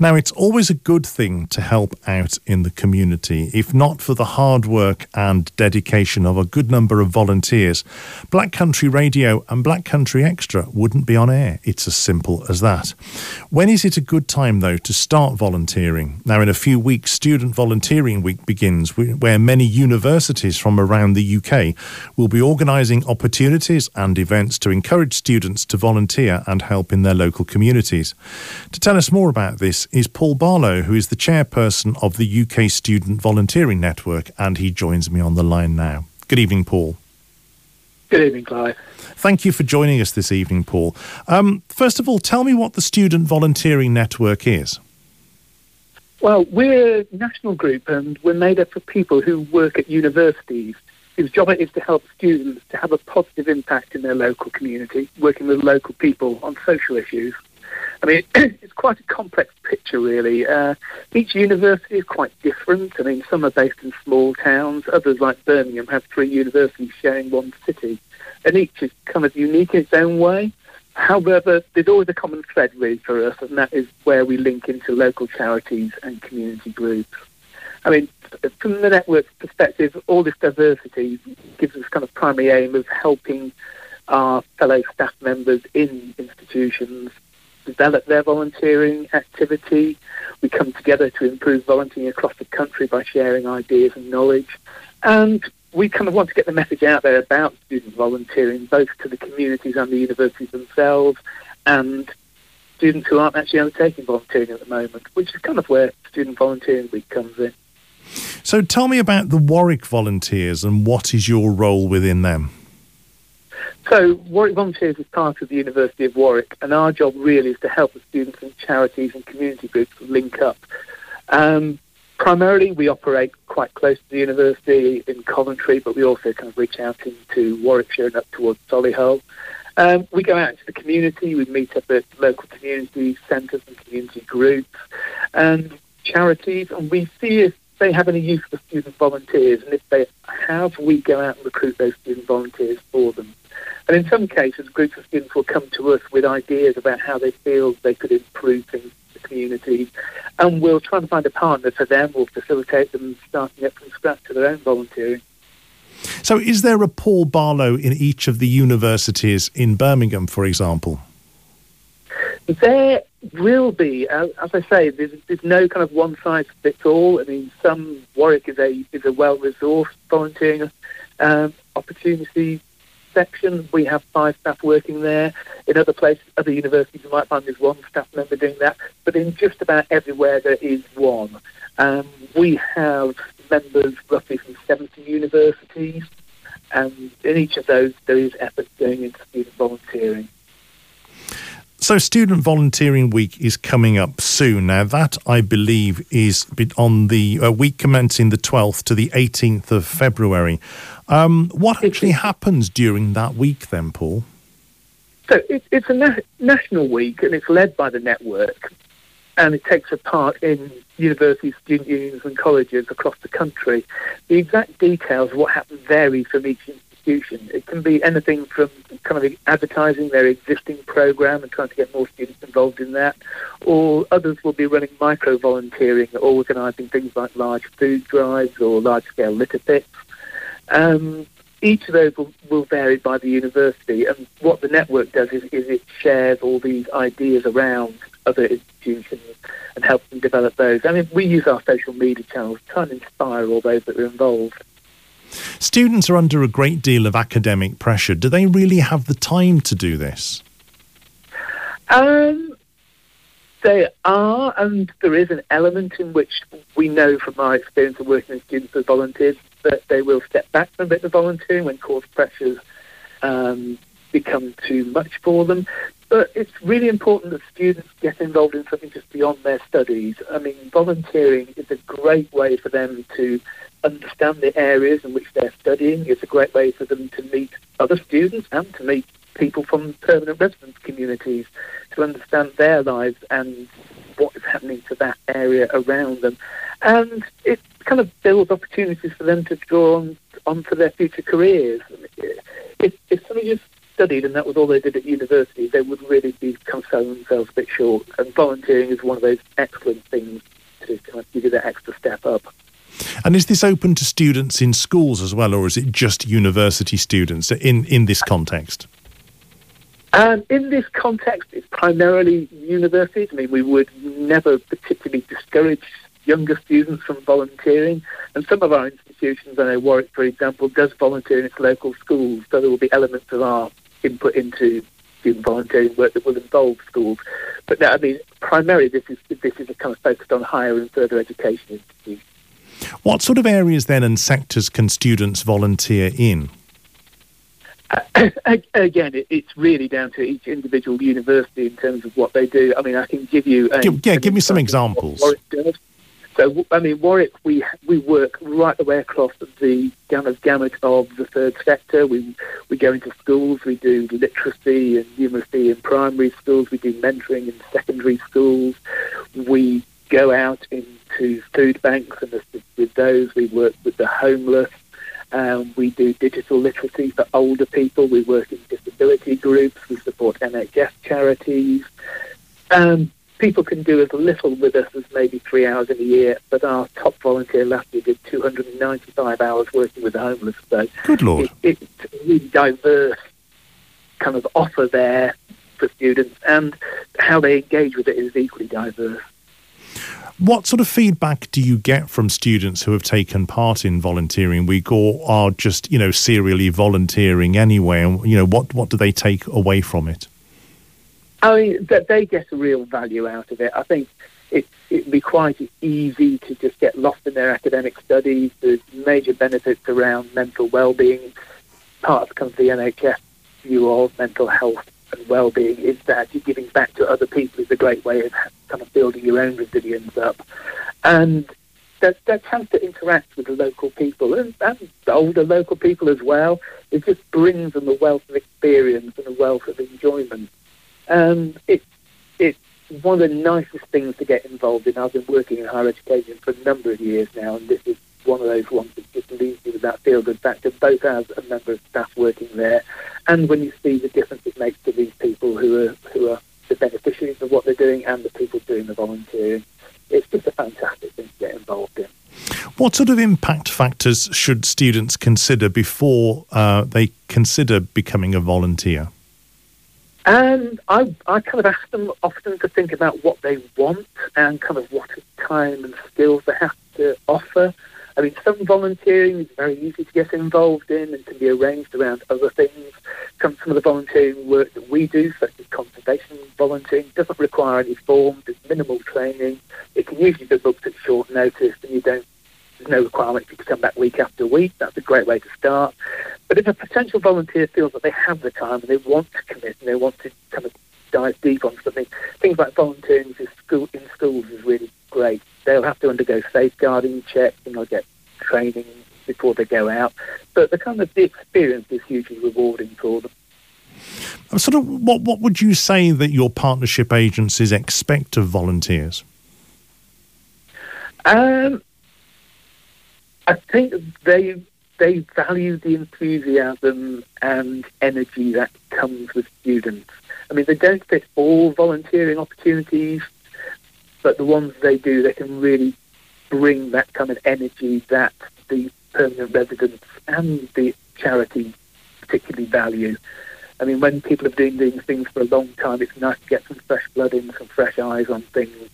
Now, it's always a good thing to help out in the community. If not for the hard work and dedication of a good number of volunteers, Black Country Radio and Black Country Extra wouldn't be on air. It's as simple as that. When is it a good time, though, to start volunteering? Now, in a few weeks, Student Volunteering Week begins, where many universities from around the UK will be organising opportunities and events to encourage students to volunteer and help in their local communities. To tell us more about this, is Paul Barlow, who is the chairperson of the UK Student Volunteering Network, and he joins me on the line now. Good evening, Paul. Good evening, Clive. Thank you for joining us this evening, Paul. Um, first of all, tell me what the Student Volunteering Network is. Well, we're a national group and we're made up of people who work at universities whose job it is to help students to have a positive impact in their local community, working with local people on social issues. I mean, it's quite a complex picture, really. Uh, each university is quite different. I mean, some are based in small towns, others, like Birmingham, have three universities sharing one city, and each is kind of unique in its own way. However, there's always a common thread, really, for us, and that is where we link into local charities and community groups. I mean, from the network's perspective, all this diversity gives us kind of primary aim of helping our fellow staff members in institutions develop their volunteering activity. We come together to improve volunteering across the country by sharing ideas and knowledge. And we kind of want to get the message out there about student volunteering, both to the communities and the universities themselves, and students who aren't actually undertaking volunteering at the moment, which is kind of where Student Volunteering Week comes in. So tell me about the Warwick Volunteers and what is your role within them? So Warwick Volunteers is part of the University of Warwick, and our job really is to help the students and charities and community groups link up. Um, primarily, we operate quite close to the university in Coventry, but we also kind of reach out into Warwickshire and up towards Solihull. Um, we go out to the community, we meet up at local community centres and community groups and charities, and we see if they have any use for student volunteers, and if they have, we go out and recruit those student volunteers for them. And in some cases, groups of students will come to us with ideas about how they feel they could improve things in the community. And we'll try and find a partner for them. We'll facilitate them starting up from scratch to their own volunteering. So, is there a Paul Barlow in each of the universities in Birmingham, for example? There will be, as I say, there's, there's no kind of one size fits all. I mean, some Warwick is a is a well resourced volunteering um, opportunity section, we have five staff working there. In other places, other universities, you might find there's one staff member doing that. But in just about everywhere, there is one. Um, we have members roughly from 70 universities, and in each of those, there is effort going into student volunteering. So, Student Volunteering Week is coming up soon. Now, that I believe is on the uh, week commencing the 12th to the 18th of February. Um, what actually happens during that week then, Paul? So, it, it's a na- national week and it's led by the network and it takes a part in universities, student unions, and colleges across the country. The exact details of what happens vary from each institution. It can be anything from kind of advertising their existing program and trying to get more students involved in that, or others will be running micro volunteering, organising things like large food drives or large scale litter picks. Um, each of those will, will, vary by the university, and what the network does is, is it shares all these ideas around other institutions and helps them develop those. I mean, we use our social media channels to try and inspire all those that are involved. Students are under a great deal of academic pressure. Do they really have the time to do this? Um, they are, and there is an element in which we know from our experience of working with students as volunteers that they will step back from a bit of volunteering when course pressures um, become too much for them. But it's really important that students get involved in something just beyond their studies. I mean, volunteering is a great way for them to understand the areas in which they're studying. It's a great way for them to meet other students and to meet people from permanent residence communities to understand their lives and what is happening to that area around them. And it kind of builds opportunities for them to draw on, on for their future careers. If, if just studied and that was all they did at university, they would really be kind of selling themselves a bit short. And volunteering is one of those excellent things to kind of give you that extra step up. And is this open to students in schools as well, or is it just university students in, in this context? Um, in this context, it's primarily universities. I mean, we would never particularly discourage younger students from volunteering. And some of our institutions, I know Warwick, for example, does volunteer in its local schools, so there will be elements of our input into student volunteering work that will involve schools. But no, I mean, primarily this is this is kind of focused on higher and further education institutions. What sort of areas then and sectors can students volunteer in? Uh, again, it's really down to each individual university in terms of what they do. I mean, I can give you. A, yeah, give me some examples. So, I mean, Warwick, we we work right the way across the gamut, gamut of the third sector. We we go into schools, we do literacy and numeracy in primary schools, we do mentoring in secondary schools. We go out into food banks and with those. We work with the homeless. Um, we do digital literacy for older people. We work in disability groups. We support NHS charities. Um, people can do as little with us as maybe three hours in a year, but our top volunteer last year did 295 hours working with the homeless. So Good Lord. It, it's a really diverse kind of offer there for students, and how they engage with it is equally diverse. What sort of feedback do you get from students who have taken part in volunteering week or are just, you know, serially volunteering anyway? And, you know, what, what do they take away from it? I mean, that they get a real value out of it. I think it it'd be quite easy to just get lost in their academic studies. There's major benefits around mental well-being. Part of, the NHS view of mental health and well-being is that you're giving back to other people is a great way of kind of building your own resilience up. And that, that chance to interact with the local people and, and older local people as well, it just brings them a wealth of experience and a wealth of enjoyment. Um, it's it's one of the nicest things to get involved in. I've been working in higher education for a number of years now, and this is one of those ones that just leaves you with that feel-good factor, both as a member of staff working there, and when you see the difference it makes to these people who are who are the beneficiaries of what they're doing and the people doing the volunteering. It's just a fantastic thing to get involved in. What sort of impact factors should students consider before uh, they consider becoming a volunteer? And I, I kind of ask them often to think about what they want and kind of what time and skills they have to offer. I mean, some volunteering is very easy to get involved in and can be arranged around other things. Some, some of the volunteering work that we do, such as conservation volunteering, doesn't require any forms, there's minimal training. It can usually be booked at short notice and you don't there's no requirement for you to come back week after week. That's a great way to start. But if a potential volunteer feels that they have the time and they want to commit and they want to kind of dive deep on something, things like volunteering in, school, in schools is really great. They'll have to undergo safeguarding checks and they'll get training before they go out. But the kind of the experience is hugely rewarding for them. Sort of, what what would you say that your partnership agencies expect of volunteers? Um, I think they they value the enthusiasm and energy that comes with students. I mean, they don't fit all volunteering opportunities, but the ones they do, they can really bring that kind of energy that the permanent residents and the charity particularly value. I mean, when people have been doing things for a long time, it's nice to get some fresh blood in, some fresh eyes on things.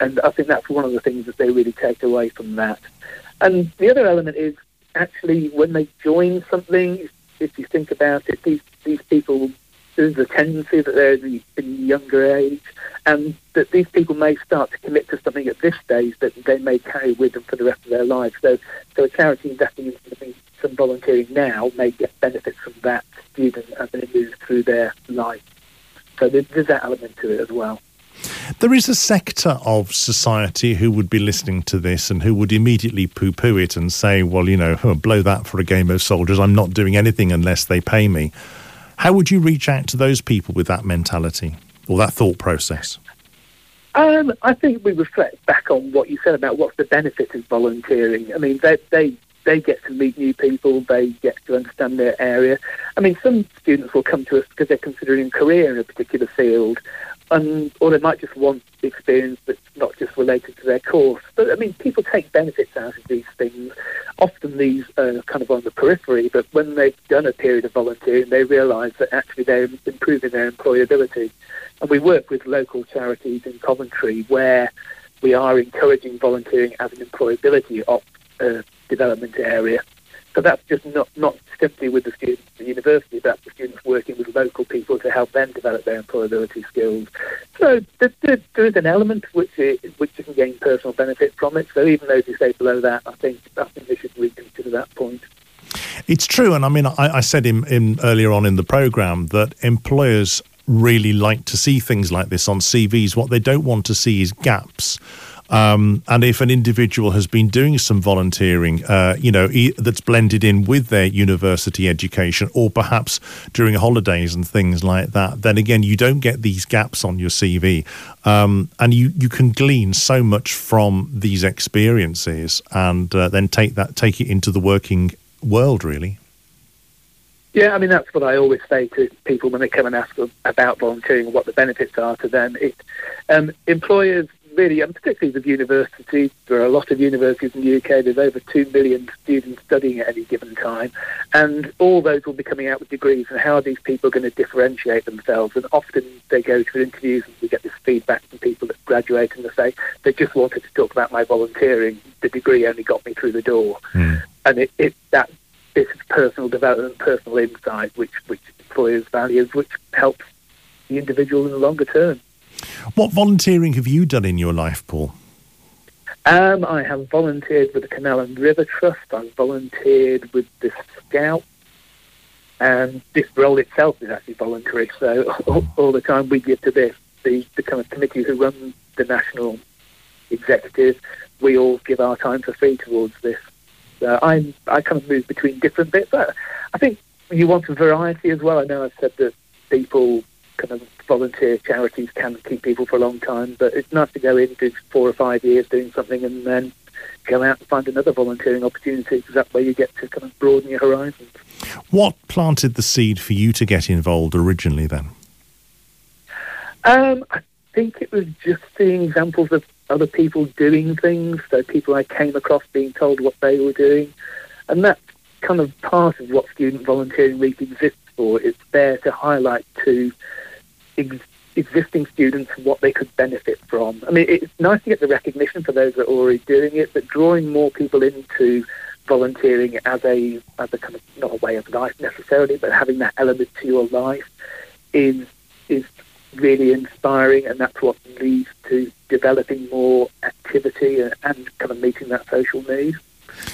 And I think that's one of the things that they really take away from that. And the other element is actually when they join something, if you think about it, these, these people, there's a tendency that they're in a younger age, and that these people may start to commit to something at this stage that they may carry with them for the rest of their lives. So, so a charity investing in some volunteering now may get benefits from that student as they move through their life. So there's that element to it as well. There is a sector of society who would be listening to this and who would immediately poo poo it and say, well, you know, blow that for a game of soldiers. I'm not doing anything unless they pay me. How would you reach out to those people with that mentality or that thought process? Um, I think we reflect back on what you said about what's the benefit of volunteering. I mean, they, they they get to meet new people, they get to understand their area. I mean, some students will come to us because they're considering a career in a particular field, and or they might just want experience that's not just related to their course. But I mean, people take benefits out of these things. Often these are kind of on the periphery, but when they've done a period of volunteering, they realise that actually they're improving their employability. And we work with local charities in Coventry where we are encouraging volunteering as an employability op- uh, development area. So that's just not, not simply with the students at the university, that's the students working with local people to help them develop their employability skills. So there, there, there is an element which is, which you can gain personal benefit from it. So even those who say below that, I think I think they should reconsider that point. It's true, and I mean, I, I said in, in earlier on in the program that employers really like to see things like this on CVs. What they don't want to see is gaps um, and if an individual has been doing some volunteering, uh, you know, e- that's blended in with their university education or perhaps during holidays and things like that, then again, you don't get these gaps on your CV. Um, and you, you can glean so much from these experiences and uh, then take that, take it into the working world, really. Yeah, I mean that's what I always say to people when they come and ask about volunteering and what the benefits are to them. It, um, employers really, and particularly with universities, there are a lot of universities in the UK. There's over two million students studying at any given time, and all those will be coming out with degrees. And how are these people going to differentiate themselves? And often they go to interviews, and we get this feedback from people that graduate, and they say they just wanted to talk about my volunteering. The degree only got me through the door, mm. and it, it that this is personal development, personal insight, which which employers value, which helps the individual in the longer term. What volunteering have you done in your life, Paul? Um, I have volunteered with the Canal and River Trust. I've volunteered with the Scout. And this role itself is actually voluntary. So all, all the time we give to this, the, the kind of committee who run the national executive, we all give our time for free towards this. So I'm, I kind of move between different bits. I think you want a variety as well. I know I've said that people kind of volunteer charities can keep people for a long time, but it's nice to go in, do four or five years doing something, and then go out and find another volunteering opportunity because that way you get to kind of broaden your horizons. What planted the seed for you to get involved originally then? Um, I think it was just seeing examples of other people doing things, so people I came across being told what they were doing, and that's kind of part of what Student Volunteering Week exists for. It's there to highlight to ex- existing students and what they could benefit from. I mean, it's nice to get the recognition for those that are already doing it, but drawing more people into volunteering as a as a kind of not a way of life necessarily, but having that element to your life is is really inspiring, and that's what leads to developing more activity and, and kind of meeting that social need.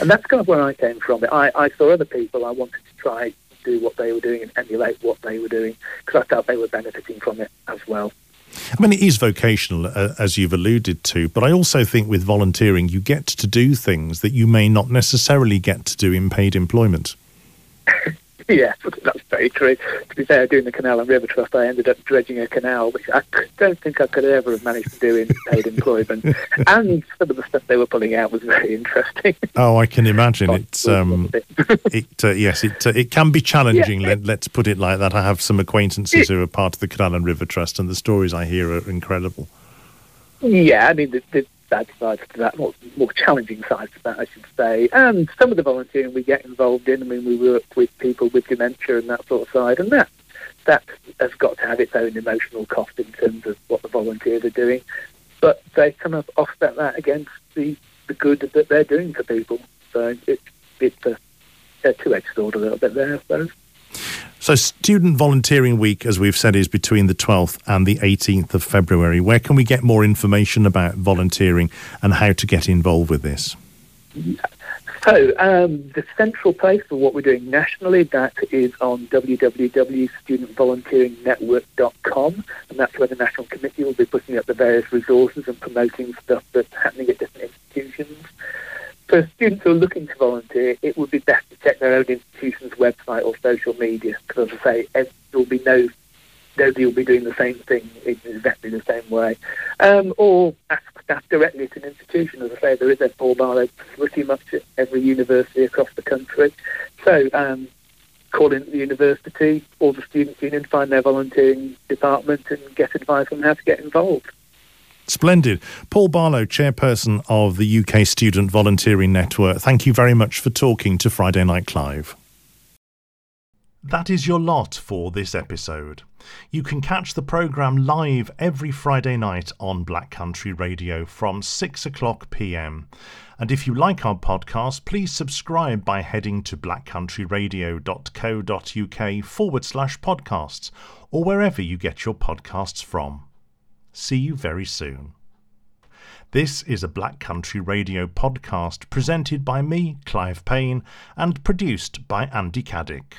And that's kind of where I came from. I, I saw other people. I wanted to try do what they were doing and emulate what they were doing because I felt they were benefiting from it as well. I mean, it is vocational, uh, as you've alluded to, but I also think with volunteering, you get to do things that you may not necessarily get to do in paid employment. yeah, that's very true. To be fair, doing the Canal and River Trust, I ended up dredging a canal, which I don't think I could ever have managed to do in paid employment. and some of the stuff they were pulling out was very interesting. Oh, I can imagine. it's um, it uh, yes, it uh, it can be challenging. Yeah. Let, us put it like that. I have some acquaintances who are part of the Canal and River Trust, and the stories I hear are incredible. Yeah, I mean, the, the bad sides to that, more, more challenging sides to that, I should say. And some of the volunteering we get involved in, I mean, we work with people with dementia and that sort of side, and that that has got to have its own emotional cost in terms of what the volunteers are doing. But they kind of offset that against the, the good that they're doing for people. So it, it's a, a two-edged sword a little bit there, I suppose. So, Student Volunteering Week, as we've said, is between the 12th and the 18th of February. Where can we get more information about volunteering and how to get involved with this? So, um, the central place for what we're doing nationally, that is on www.studentvolunteeringnetwork.com, and that's where the National Committee will be putting up the various resources and promoting stuff that's happening at different institutions. For students who are looking to volunteer, it would be best to check their own institution's website or social media because, as I say, there will be no nobody will be doing the same thing in exactly the same way. Um, or ask staff directly at an institution. As I say, there is a Paul Barlow pretty much at every university across the country. So um, call in the university or the student union, find their volunteering department and get advice on how to get involved. Splendid. Paul Barlow, chairperson of the UK Student Volunteering Network, thank you very much for talking to Friday Night Clive. That is your lot for this episode. You can catch the programme live every Friday night on Black Country Radio from 6 o'clock pm. And if you like our podcast, please subscribe by heading to blackcountryradio.co.uk forward slash podcasts or wherever you get your podcasts from. See you very soon. This is a Black Country Radio podcast presented by me, Clive Payne, and produced by Andy Caddick.